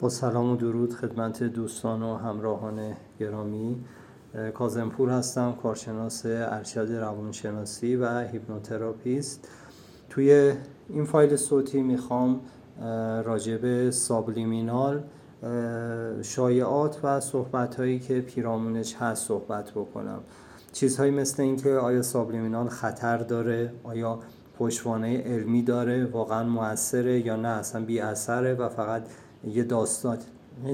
با سلام و درود خدمت دوستان و همراهان گرامی. کاظم‌پور هستم کارشناس ارشد روانشناسی و hypnotherapist. توی این فایل صوتی می‌خوام راجب subliminal شایعات و صحبت هایی که پیرامونش هست صحبت بکنم. چیزهایی مثل اینکه آیا subliminal خطر داره؟ آیا پشتوانه علمی داره؟ واقعا موثره یا نه؟ اصلا بی اثره و فقط یه داستان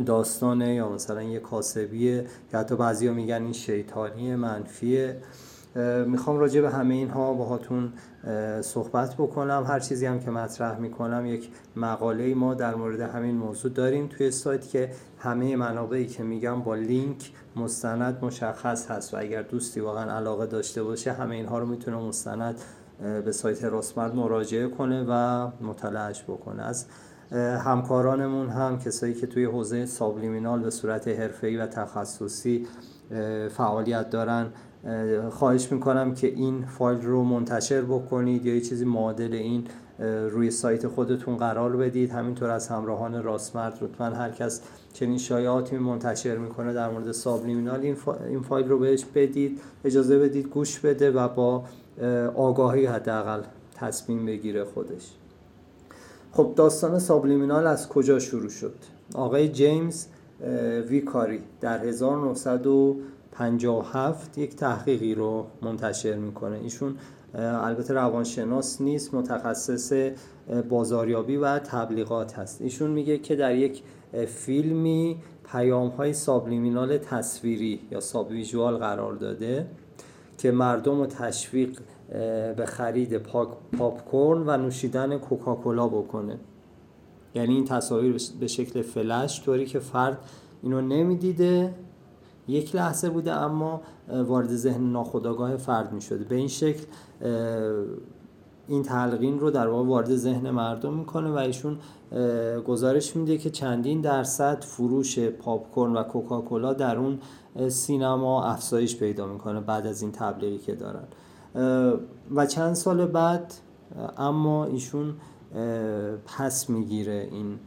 داستانه یا مثلا یه کاسبیه که حتی بعضیا میگن این شیطانی منفیه. می‌خوام راجع به همه اینها باهاتون صحبت بکنم. هر چیزی هم که مطرح می‌کنم یک مقاله ما در مورد همین موضوع داریم توی سایت که همه منابعی که میگم با لینک مستند مشخص هست و اگر دوستی واقعا علاقه داشته باشه همه اینها رو می‌تونه مستند به سایت راسمرد مراجعه کنه و مطالعهش بکنه. از همکارانمون هم کسایی که توی حوزه سابلیمینال به صورت حرفه‌ای و تخصصی فعالیت دارن. خواهش می‌کنم که این فایل رو منتشر بکنید یا یه چیزی معادل این روی سایت خودتون قرار بدید. همینطور از همراهان راستمرد لطفا هر کس چنین شایعاتی منتشر می‌کنه در مورد سابلیمینال این فایل رو بهش بدید اجازه بدید گوش بده و با آگاهی حداقل تصمیم بگیره خودش. خب داستان سابلیمینال از کجا شروع شد؟ آقای جیمز ویکاری در 1957 یک تحقیقی رو منتشر می‌کنه. ایشون البته روانشناس نیست متخصص بازاریابی و تبلیغات هست. ایشون میگه که در یک فیلمی پیام های سابلیمینال تصویری یا ساب ویژوال قرار داده که مردم رو تشویق به خرید پاپ کورن و نوشیدن کوکاکولا بکنه. یعنی این تصاویر به شکل فلش طوری که فرد اینو نمی‌دیده. یک لحظه بوده اما وارد ذهن ناخودآگاه فرد می شده به این شکل این تلقین رو در واقع وارد ذهن مردم می‌کنه و ایشون گزارش میده که چندین درصد فروش پاپ کورن و کوکاکولا در اون سینما افزایش پیدا می‌کنه بعد از این تبلیغی که دارن. و چند سال بعد اما ایشون پس می‌گیره این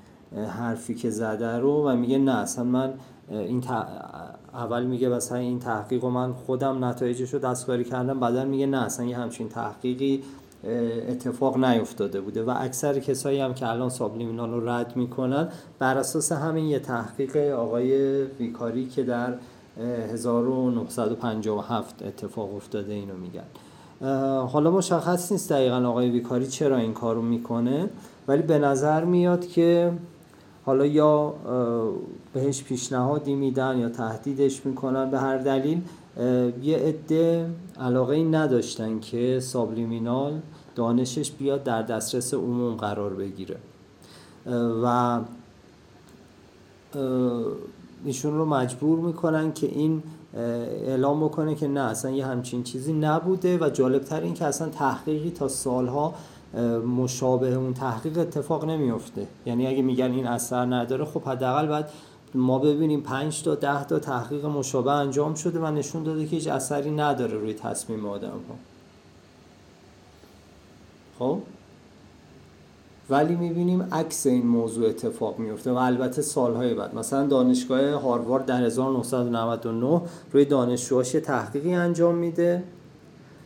حرفی که زده رو و میگه نه اصلا من این اول میگه مثلا این تحقیق و من خودم نتایجش رو دستکاری کردم بعدا میگه نه اصلا یه همچین تحقیقی اتفاق نیفتاده بوده. و اکثر کسایی هم که الان سابلیمینال رو رد می‌کنن بر اساس همین یه تحقیق آقای ویکاری که در 1957 اتفاق افتاده اینو میگن. حالا مشخص نیست دقیقا آقای ویکاری چرا این کارو می‌کنه ولی به نظر میاد که حالا یا بهش پیشنهادی میدن یا تهدیدش می‌کنن به هر دلیل یه عده علاقه این نداشتن که سابلیمینال دانشش بیاد در دسترس عموم قرار بگیره. و ایشون رو مجبور می‌کنن که این اعلام بکنه که نه اصلا یه همچین چیزی نبوده و جالبتر این که اصلا تحقیقی تا سالها مشابه اون تحقیق اتفاق نمیفته یعنی اگه میگن این اثر نداره خب حداقل باید ما ببینیم 5 تا 10 تا تحقیق مشابه انجام شده و نشون داده که هیچ اثری نداره روی تصمیم آدم ها خب؟ ولی می‌بینیم عکس این موضوع اتفاق میفته و البته سالهای بعد. مثلا دانشگاه هاروارد در 1999 روی دانشجوهاش تحقیقی انجام میده.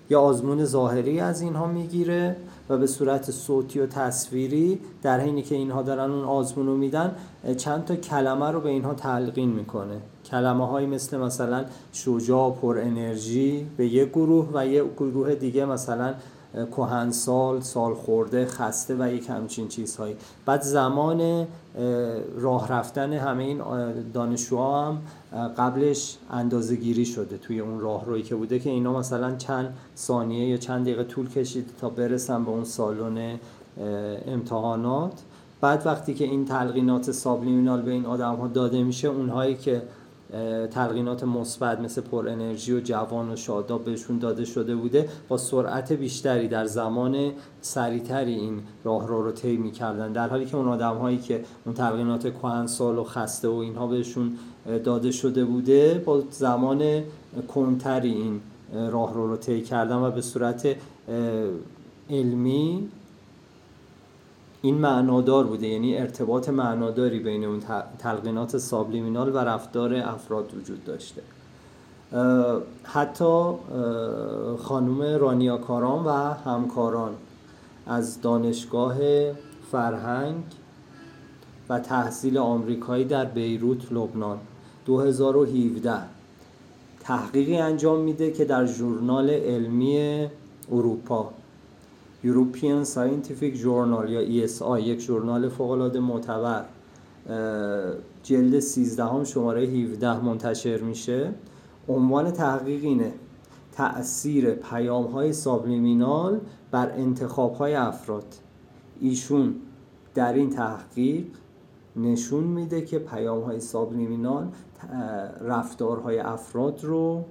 یا آزمون ظاهری از اینها می‌گیره و به صورت صوتی و تصویری در حینی که اینها دارن اون آزمون رو میدن چند تا کلمه رو به اینها تلقین می‌کنه. کلمه های مثل مثلا شجاع پر انرژی به یک گروه و یه گروه دیگه مثلا کهنسال سال خورده خسته و یک همچین چیزهایی. بعد زمان راه رفتن همه این دانشجوها هم قبلش اندازه گیری شده توی اون راه روی که بوده که اینا مثلا چند ثانیه یا چند دقیقه طول کشید تا برسن به اون سالن امتحانات. بعد وقتی که این تلقینات سابلیمینال به این آدم ها داده میشه اونهایی که تلقینات مثبت مثل پر انرژی و جوان و شاداب بهشون داده شده بوده با سرعت بیشتری در زمان سریعتری این راه رو رو طی می‌کردن. در حالی که اون آدم هایی که اون تلقینات کهنسال و خسته و اینها بهشون داده شده بوده با زمان کنتری این راه رو رو طی کردن و به صورت علمی این معنادار بوده یعنی ارتباط معناداری بین اون تلقینات سابلیمینال و رفتار افراد وجود داشته. حتی خانم رانیا کاران و همکاران از دانشگاه فرهنگ و تحصیل آمریکایی در بیروت لبنان 2017 تحقیقی انجام میده که در ژورنال علمی اروپا European Scientific Journal یا ESI یک ژورنال فوق‌العاده معتبر جلد 13 هم شماره 17 منتشر میشه. عنوان تحقیق اینه تأثیر پیام های سابلیمینال بر انتخاب های افراد. ایشون در این تحقیق نشون میده که پیام های سابلیمینال رفتارهای افراد رو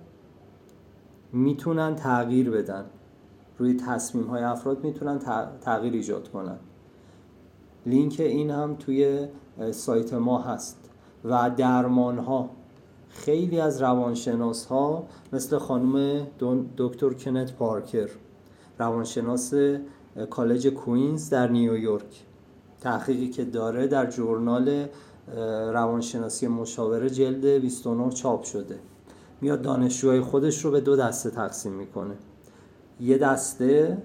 می‌تونن تغییر بدن. روی تصمیم های افراد می‌تونن تغییر ایجاد کنن. لینک این هم توی سایت ما هست و درمان ها خیلی از روانشناس ها مثل خانم دکتر کنت پارکر روانشناس کالج کوینز در نیویورک تحقیقی که داره در جورنال روانشناسی مشاوره جلد 29 چاپ شده. میاد دانشجوهای خودش رو به دو دسته تقسیم می‌کنه. یه دسته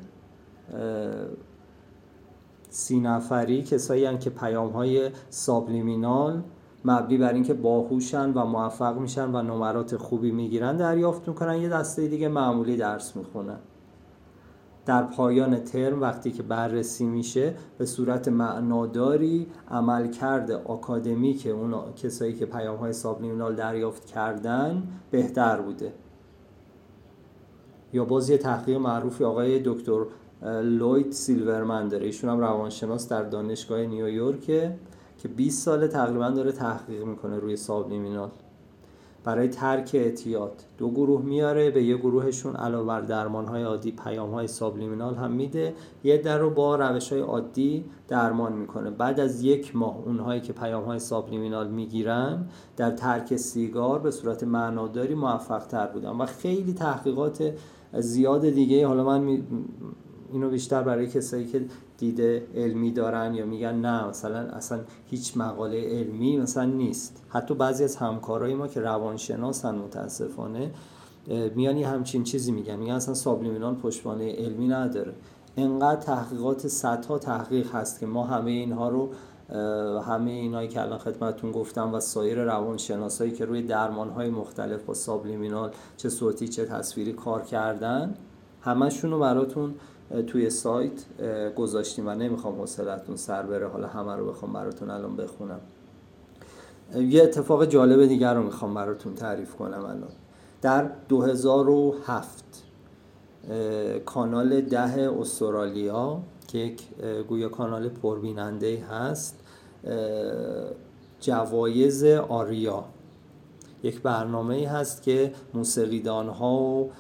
سی نفری کسایی که پیام های سابلیمینال مبنی بر اینکه باهوشن و موفق میشن و نمرات خوبی می‌گیرن دریافت می‌کنن. یه دسته دیگه معمولی درس می‌خونن در پایان ترم وقتی که بررسی میشه به صورت معناداری عمل کرده آکادمی که اون کسایی که پیام های سابلیمینال دریافت کردن بهتر بوده. یا باز تحقیق معروفی آقای دکتر لوید سیلورمن داره. ایشون هم روانشناس در دانشگاه نیویورکه که 20 ساله تقریبا داره تحقیق می‌کنه روی سابلیمینال. برای ترک اعتیاد. دو گروه میاره به یه گروهشون علاوه بر درمان های عادی پیام های سابلیمینال هم میده. یه در رو با روش های عادی درمان می‌کنه. بعد از یک ماه اونهایی که پیام های سابلیمینال می‌گیرن در ترک سیگار به صورت معناداری موفق تر بودن و خیلی تحقیقات زیاد دیگه. حالا من اینو بیشتر برای کسایی که دیده علمی دارن یا میگن نه مثلا اصلا هیچ مقاله علمی مثلا نیست. حتی بعضی از همکارای ما که روانشناسن متاسفانه میان یه همچین چیزی میگن. میگن اصلا سابلیمینال پشتوانه علمی نداره. انقدر تحقیقات صدها تحقیق هست که ما همه اینها رو همه اینایی که الان خدمتتون گفتم و سایر روانشناسایی که روی درمانهای مختلف با سابلیمینال چه صوتی چه تصویری کار کردن همشون رو براتون توی سایت گذاشتیم و نمی‌خوام حوصلتون سر بره حالا همه رو بخوام براتون الان بخونم. یه اتفاق جالب دیگر رو می‌خوام براتون تعریف کنم الان. در 2007 کانال ده استرالیا که یک گویا کانال پربیننده هست جوایز آریا. یک برنامه هست که موسیقیدان ها و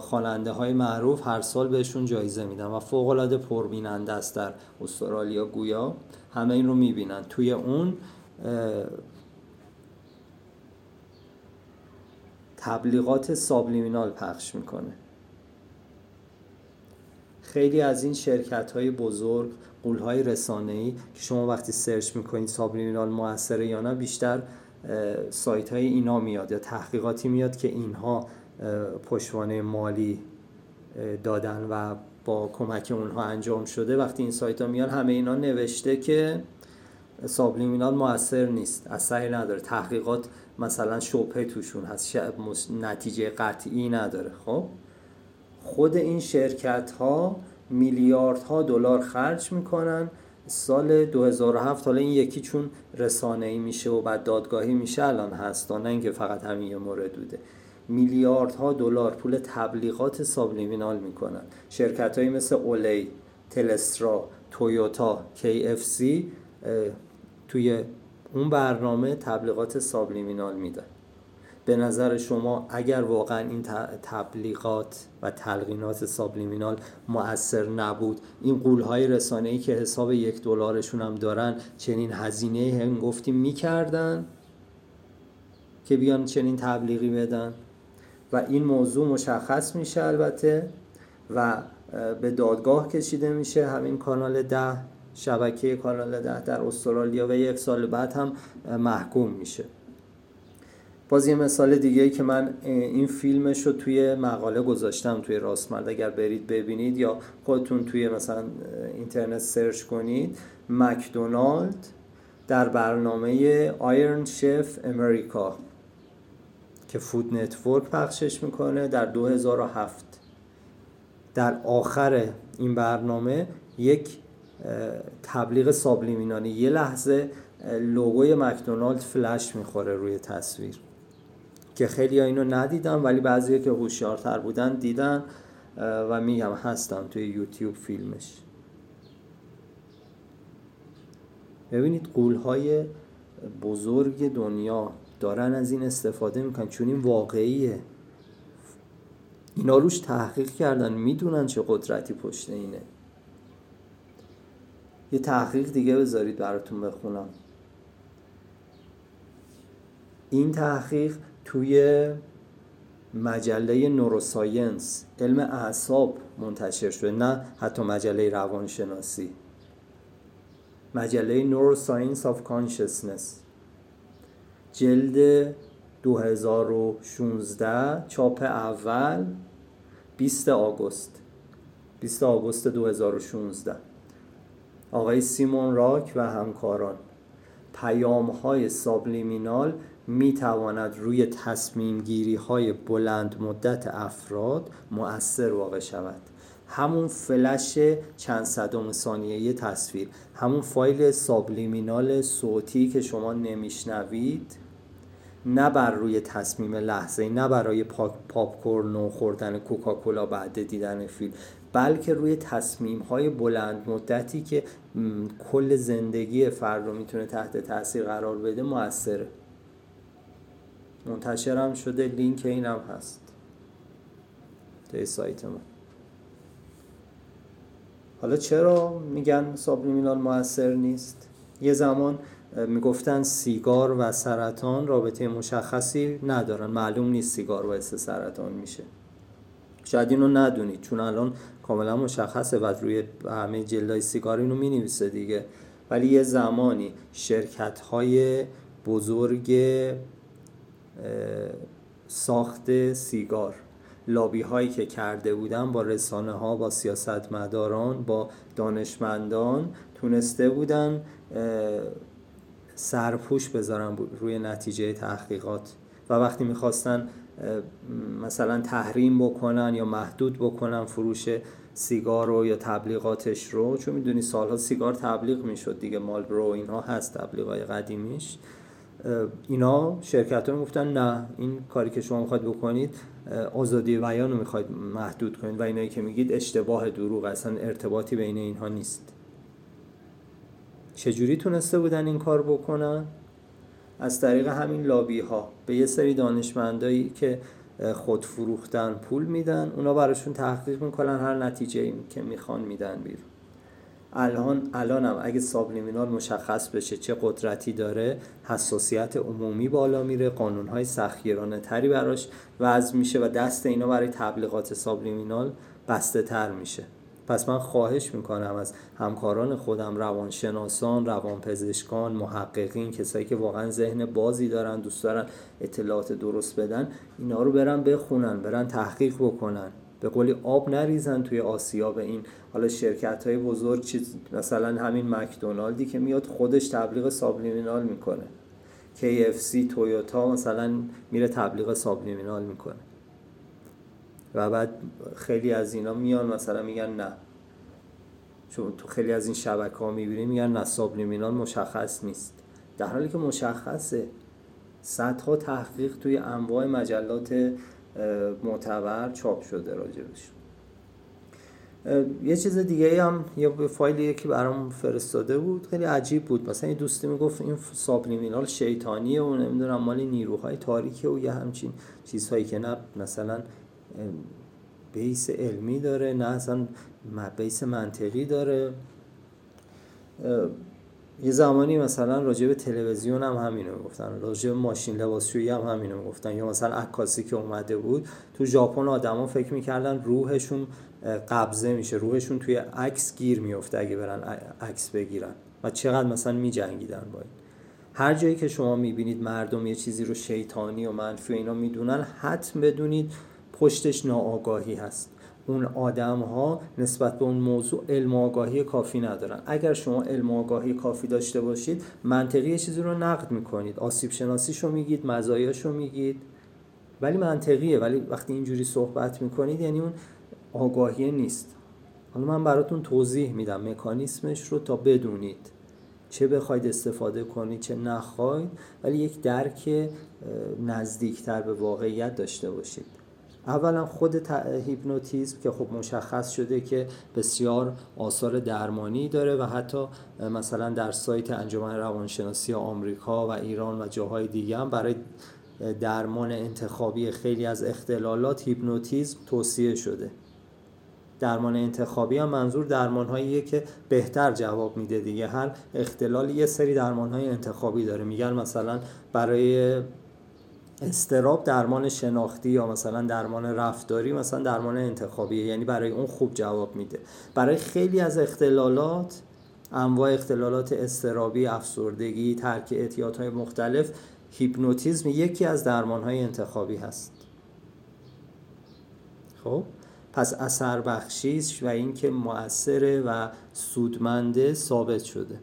خواننده های معروف هر سال بهشون جایزه میدن و فوق العاده پربیننده است در استرالیا گویا. همه این رو می‌بینن. توی اون تبلیغات سابلیمینال پخش می‌کنه. خیلی از این شرکت های بزرگ قول های رسانه ای که شما وقتی سرچ می‌کنید سابلیمینال موثره یا نه بیشتر سایت های اینا میاد یا تحقیقاتی میاد که اینها پشتوانه مالی دادن و با کمک اونها انجام شده. وقتی این سایت ها میان همه اینا نوشته که سابلیمینال موثر نیست اثری نداره. تحقیقات مثلا شبهه توشون هست نتیجه قطعی نداره خب؟ خود این شرکت ها میلیاردها دلار خرج می‌کنن. سال 2007 حالا این یکی چون رسانه ای میشه و بعد دادگاهی میشه الان هست نه اینکه فقط همین یه مورد بوده. میلیاردها دلار پول تبلیغات سابلیمینال می‌کنن. شرکت های مثل اولی تلسترا تویوتا KFC توی اون برنامه تبلیغات سابلیمینال میدن. به نظر شما اگر واقعا این تبلیغات و تلقینات سابلیمینال مؤثر نبود این قولهای رسانه‌ای که حساب یک دلارشون هم دارن چنین هزینه هم گفتیم می‌کردن؟ که بیان چنین تبلیغی بدن؟ و این موضوع مشخص میشه البته و به دادگاه کشیده میشه همین کانال ده شبکه کانال ده در استرالیا و یک سال بعد هم محکوم میشه. باز یه مثال دیگه ای که من این فیلمش رو توی مقاله گذاشتم توی راستمرد. اگر برید ببینید یا خودتون توی مثلا اینترنت search کنید مکدونالد در برنامه Iron Chef امریکا که Food Network پخشش می‌کنه در 2007 در آخر این برنامه یک تبلیغ سابلیمینانی یه لحظه لوگوی مکدونالد فلش می‌خوره روی تصویر. که خیلی ها اینو ندیدن ولی بعضی که هوشیارتر بودن دیدن و میگم هستم توی یوتیوب فیلمش. ببینید قولهای بزرگ دنیا دارن از این استفاده می‌کنن چون این واقعیه. اینا روش تحقیق کردن می‌دونن چه قدرتی پشت اینه. یه تحقیق دیگه بذارید براتون بخونم. این تحقیق توی مجله neuroscience علم اعصاب منتشر شده نه حتی مجله روانشناسی. مجله Neuroscience of Consciousness. جلد 2016 چاپ اول 20 آگوست. 20 آگوست 2016 آقای سیمون راک و همکاران پیام های سابلیمینال می تواند روی تصمیم گیری های بلند مدت افراد مؤثر واقع شود. همون فلش چند صدم ثانیه تصویر همون فایل سابلیمینال صوتی که شما نمیشنوید نه بر روی تصمیم لحظه نه برای پاپ کورن و خوردن کوکاکولا بعد دیدن فیلم بلکه روی تصمیم های بلند مدتی که کل زندگی فرد رو می‌تونه تحت تاثیر قرار بده موثره منتشرم شده لینک اینم هست. توی سایت ما. حالا چرا میگن سابلیمینال موثر نیست؟ یه زمان می‌گفتن سیگار و سرطان رابطه مشخصی ندارن. معلوم نیست سیگار باعث سرطان میشه. شاید اینو ندونید چون الان کاملا مشخصه و روی همه جلدای سیگار اینو می‌نویسه دیگه. ولی یه زمانی شرکت های بزرگ ساخت سیگار. لابی هایی که کرده بودن با رسانه ها با سیاستمداران با دانشمندان تونسته بودن سرپوش بذارن روی نتیجه تحقیقات. و وقتی می‌خواستن مثلا تحریم بکنن یا محدود بکنن فروش سیگار رو یا تبلیغاتش رو چون می‌دونی سالها سیگار تبلیغ می‌شد دیگه مالبرو اینها هست تبلیغای قدیمیش. اینا شرکت ها می‌گفتن نه این کاری که شما می‌خواید بکنید آزادی بیان رو می‌خواید محدود کنید و اینایی که میگید اشتباه دروغ اصلا ارتباطی بین اینها نیست. چجوری تونسته بودن این کار بکنن؟ از طریق همین لابی ها به یه سری دانشمندایی که خود فروختن پول میدن اونا براشون تحقیق می‌کنن هر نتیجه که می‌خوان میدن بیرون. الان الانم. اگه سابلیمینال مشخص بشه چه قدرتی داره حساسیت عمومی بالا میره قانونهای سختگیرانه تری براش وضع میشه و دست اینا برای تبلیغات سابلیمینال بسته تر میشه. پس من خواهش می‌کنم از همکاران خودم روانشناسان روانپزشکان محققین کسایی که واقعا ذهن بازی دارن دوست دارن اطلاعات درست بدن اینا رو برن بخونن برن تحقیق بکنن. به قولی آب نریزن توی آسیا به این حالا شرکت های بزرگ چیز مثلا همین مکدونالدی که میاد خودش تبلیغ سابلیمینال می‌کنه. KFC تویوتا مثلا میره تبلیغ سابلیمینال می‌کنه. و بعد خیلی از اینا میان مثلا میگن نه. چون تو خیلی از این شبکه ها می‌بینی میگن نه سابلیمینال مشخص نیست. در حالی که مشخصه صدها تحقیق توی انواع مجلات معتبر چاپ شده راجبش. یه چیز دیگه هم یه فایلی یکی برام فرستاده بود خیلی عجیب بود. مثلا یه دوستی می‌گفت این سابلیمینال شیطانیه و نمی‌دونم مال نیروهای تاریکه و یه همچین چیزهایی که نه مثلا بیس علمی داره نه اصلا بیس منطقی داره. یه زمانی مثلا راجع به تلویزیون هم همینو می‌گفتن راجع به ماشین لباسشویی هم همینو می‌گفتن یا مثلا عکاسی که اومده بود تو ژاپن آدما فکر می‌کردن روحشون قبضه میشه روحشون توی عکس گیر میفته اگه برن عکس بگیرن و چقدر مثلا میجنگیدن با این. هر جایی که شما می‌بینید مردم یه چیزی رو شیطانی و منفی و اینا می‌دونن حتم بدونید پشتش ناآگاهی هست. اون آدم ها نسبت به اون موضوع علم آگاهی کافی ندارن. اگر شما علم آگاهی کافی داشته باشید منطقی چیزی رو نقد می‌کنید. آسیب شناسیشو میگید مزایاشو میگید. ولی منطقیه. ولی وقتی اینجوری صحبت می‌کنید یعنی اون آگاهی نیست. حالا من براتون توضیح میدم. مکانیسمش رو تا بدونید. چه بخواید استفاده کنید چه نخواید. ولی یک درک نزدیکتر به واقعیت داشته باشید. اولا خود هیپنوتیزم که خب مشخص شده که بسیار آثار درمانی داره و حتی مثلا در سایت انجمن روانشناسی آمریکا و ایران و جاهای دیگه هم برای درمان انتخابی خیلی از اختلالات هیپنوتیزم توصیه شده. درمان انتخابی هم منظور درمان هاییه که بهتر جواب میده دیگه. هر اختلال یه سری درمان های انتخابی داره. میگن مثلا برای استراب درمان شناختی یا مثلا درمان رفتاری مثلا درمان انتخابیه. یعنی برای اون خوب جواب میده. برای خیلی از اختلالات انواع اختلالات استرابی افسردگی ترک های مختلف هیپنوتیزم یکی از درمان های انتخابی هست. خب؟ پس اثر بخشیش و اینکه مؤثره و سودمنده ثابت شده.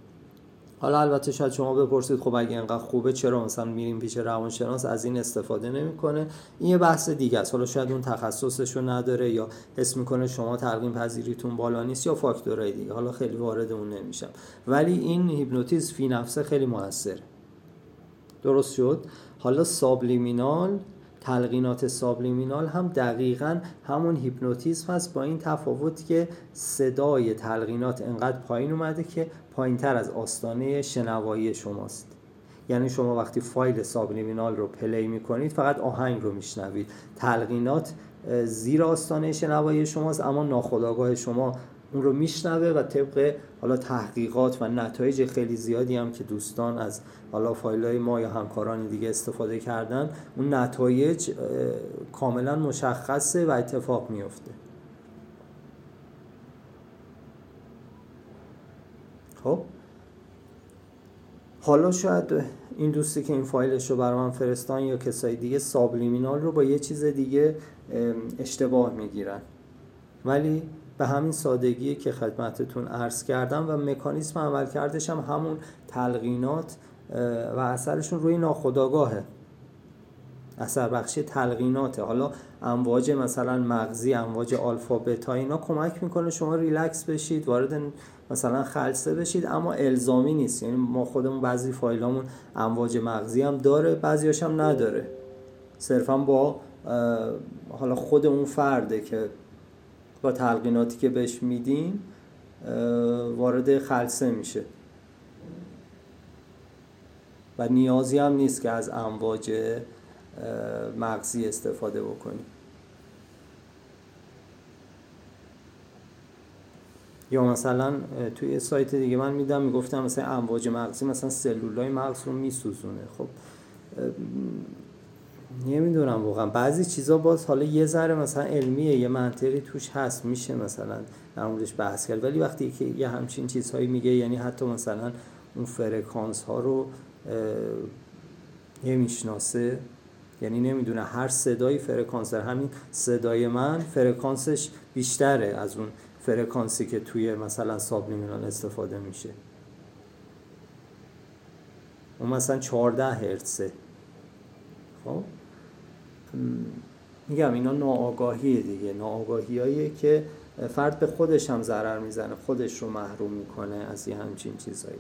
حالا البته شاید شما بپرسید خب اگه اینقدر خوبه چرا مثلا میریم پیش روانشناس از این استفاده نمی‌کنه. این یه بحث دیگه است. حالا شاید اون تخصصش رو نداره یا حس می‌کنه شما تلقین پذیریتون بالا نیست یا فاکتورهای دیگه. حالا خیلی وارد اون نمیشم. ولی این هیپنوتیزم فی نفسه خیلی موثره. درست شد؟ حالا subliminal تلقینات subliminal هم دقیقا همون هیپنوتیزم هست با این تفاوت که صدای تلقینات انقدر پایین اومده که پایین تر از آستانه شنوایی شماست. یعنی شما وقتی فایل subliminal رو play می‌کنید فقط آهنگ رو میشنوید. تلقینات زیر آستانه شنوایی شماست اما ناخودآگاه شما اون رو میشنوه و طبق حالا تحقیقات و نتایج خیلی زیادی هم که دوستان از حالا فایل های ما یا همکاران دیگه استفاده کردن اون نتایج کاملا مشخصه و اتفاق میفته خب؟ حالا شاید این دوستی که این فایلش رو برای من فرستان یا کسای دیگه سابلیمینال رو با یه چیز دیگه اشتباه می‌گیرن. ولی به همین سادگی که خدمتتون عرض کردم و مکانیسم عمل کردش هم همون تلقینات و اثرشون روی ناخداگاهه اثر بخشی تلقیناته. حالا امواج مثلا مغزی امواج آلفا بتا اینا کمک می‌کنه شما ریلکس بشید وارد مثلا خلصه بشید اما الزامی نیست. یعنی ما خودمون بعضی فایلامون امواج مغزی هم داره بعضیاش هم نداره. صرفا با حالا خود اون فرده که تلقیناتی که بهش میدیم وارد خلصه میشه. و نیازی هم نیست که از امواج مغزی استفاده بکنیم. یا مثلا توی سایت دیگه من میدم می‌گفتم مثلا امواج مغزی مثلا سلولای مغز رو میسوزونه. خب نمی‌دونم واقعا. بعضی چیزا باز حالا یه ذره مثلا علمیه یه منطقی توش هست میشه مثلا در موردش بحث کرد. ولی وقتی که یه همچین چیزهایی میگه یعنی حتی مثلا اون فرکانس ها رو نمی‌شناسه. یعنی نمی‌دونه. هر صدایی فرکانس در همین صدای من فرکانسش بیشتره از اون فرکانسی که توی مثلا subliminal استفاده میشه. اون مثلا 14 هرتزه. خب؟ میگم اینا ناآگاهیه دیگه. ناآگاهیاییه که فرد به خودش هم ضرر می‌زنه خودش رو محروم می‌کنه از یه همچین چیزایی.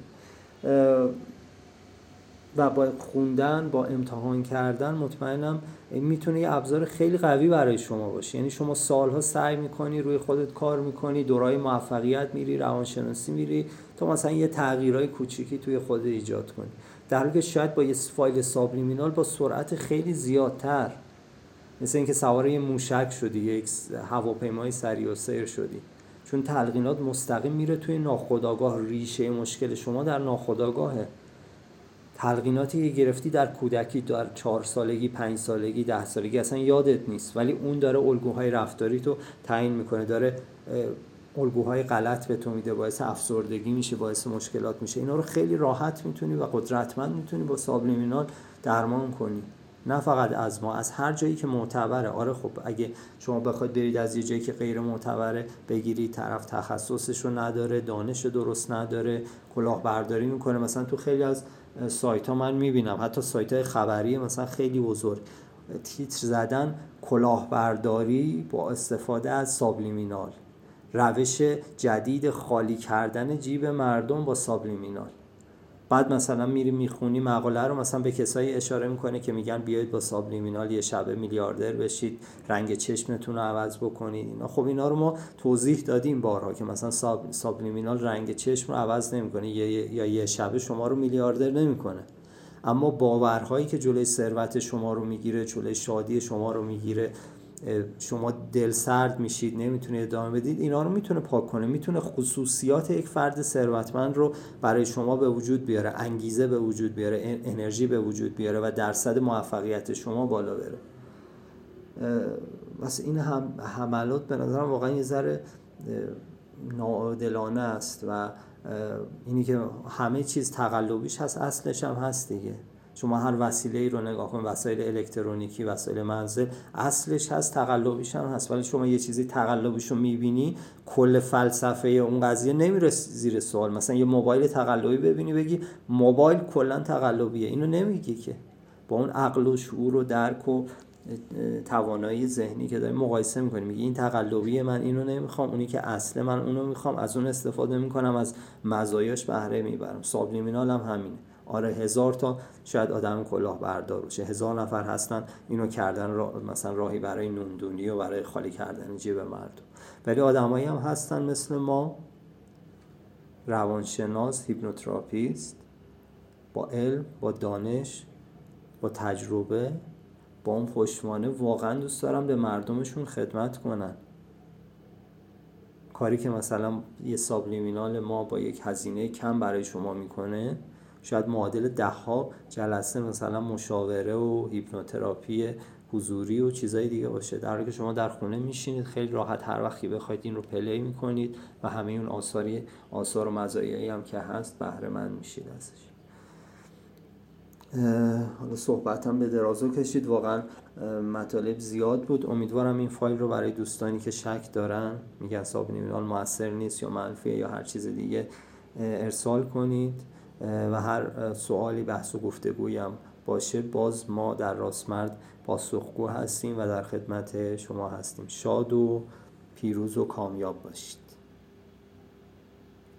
و با خوندن با امتحان کردن مطمئنم می‌تونه یه ابزار خیلی قوی برای شما باشه. یعنی شما سالها سعی می‌کنی روی خودت کار می‌کنی دورای موفقیت میری روانشناسی میری تا مثلا یه تغییرهای کوچیکی توی خود ایجاد کنی. در حالی که شاید با یه فایل سابلیمینال با سرعت خیلی زیادتر مثل اینکه سوار یه موشک شدی یک هواپیمای سریع و سیر شدی. چون تلقینات مستقیم میره توی ناخودآگاه. ریشه مشکل شما در ناخودآگاهه. تلقیناتی که گرفتی در کودکی در چهار سالگی پنج سالگی ده سالگی اصلا یادت نیست. ولی اون داره الگوهای رفتاری تو تعیین می‌کنه. داره الگوهای غلط به تو میده. باعث افسردگی میشه باعث مشکلات میشه. اینا رو خیلی راحت می‌تونی و قدرتمند می‌تونی با سابلیمینال درمان کنی. نه فقط از ما از هر جایی که معتبره. آره خب اگه شما بخواید برید از یه جایی که غیر معتبره بگیرید طرف تخصصش رو نداره دانش درست نداره کلاهبرداری می‌کنه. مثلا تو خیلی از سایت ها من می‌بینم حتی سایت های خبری مثلا خیلی بزرگ. تیتر زدن کلاهبرداری با استفاده از سابلیمینال. روش جدید خالی کردن جیب مردم با سابلیمینال. بعد مثلا میری می‌خونی مقاله رو مثلا به کسایی اشاره می‌کنه که میگن بیاید با سابلیمینال یه شبه میلیاردر بشید رنگ چشمتون رو عوض بکنید. اینا خب اینا رو ما توضیح دادیم بارها که مثلا ساب... سابلیمینال رنگ چشم رو عوض نمی‌کنه یا یه شبه شما رو میلیاردر نمی‌کنه. اما باورهایی که جلوی ثروت شما رو می‌گیره جلوی شادی شما رو می‌گیره شما دل سرد میشید نمی‌تونید ادامه بدید اینا رو می‌تونه پاک کنه. می‌تونه خصوصیات یک فرد ثروتمند رو برای شما به وجود بیاره انگیزه به وجود بیاره انرژی به وجود بیاره و درصد موفقیت شما بالا بره. واسه این هم حملات به نظرم واقعا یه ذره ناعادلانه است و اینی که همه چیز تقلبیش هست اصلش هم هست دیگه. شما هر وسیله ای رو نگاه کن وسایل الکترونیکی وسایل منزل اصلش هست تقلبیش هم هست. ولی شما یه چیزی تقلبیش رو می‌بینی کل فلسفه اون قضیه نمیره زیر سوال. مثلا یه موبایل تقلبی ببینی بگی موبایل کلا تقلبیه. اینو نمیگی که. با اون عقل و شعور و درک و توانایی ذهنی که داری مقایسه می‌کنی. میگی این تقلبی من اینو نمی‌خوام اونی که اصل من اونو می‌خوام از اون استفاده می‌کنم از مزایاش بهره می‌برم. سابلیمینال هم همینه. آره هزار تا. شاید آدم کلاه بردار باشه. هزار نفر هستن اینو کردن را مثلا راهی برای نوندونی و برای خالی کردن جیب مردم. ولی آدمایی هم هستن مثل ما. روانشناس hypnotherapist با علم با دانش با تجربه با اون پشتوانه. واقعا دوست دارم به مردمشون خدمت کنن. کاری که مثلا یه subliminal ما با یک هزینه کم برای شما می‌کنه شاید معادل ده ها جلسه مثلا مشاوره و hypnotherapy حضوری و چیزای دیگه باشه. در حالی که شما در خونه میشینید خیلی راحت هر وقتی بخواید این رو پلی می‌کنید و همه اون آثاری آثار و مزایایی هم که هست بهره من میشید ازش. حالا صحبتم به درازو کشید. واقعا مطالب زیاد بود. امیدوارم این فایل رو برای دوستانی که شک دارن میگن سابنیمینال موثر نیست یا منفیه یا هر چیز دیگه ارسال کنید. و هر سوالی بحث و گفتگویی باشه باز ما در راستمرد پاسخگو هستیم و در خدمت شما هستیم. شاد و پیروز و کامیاب باشید.